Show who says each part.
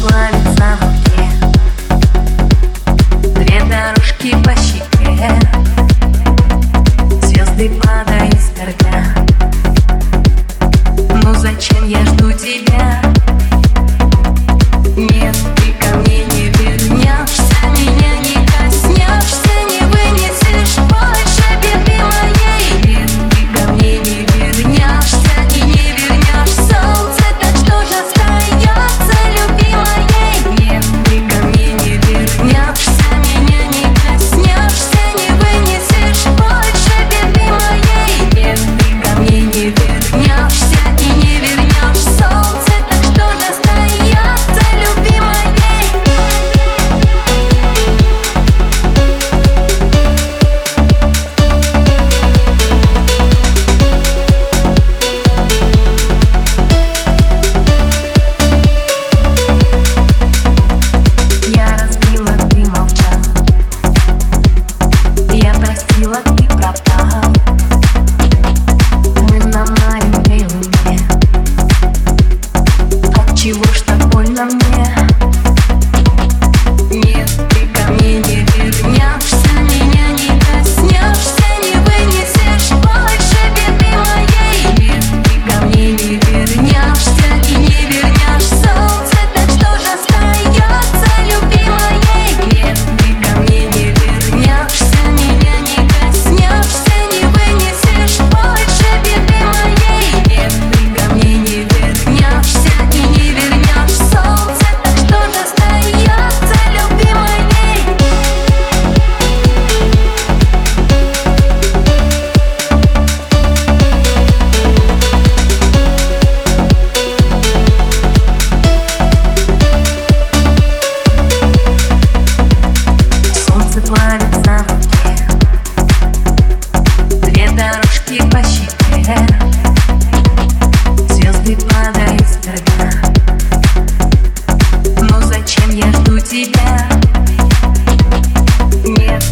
Speaker 1: плавится внутри Две дорожки по Звезды падают с торга Ну зачем я жду тебя? пламя на луке Две дорожки по Звезды падают с Но ну зачем я жду тебя? Нет,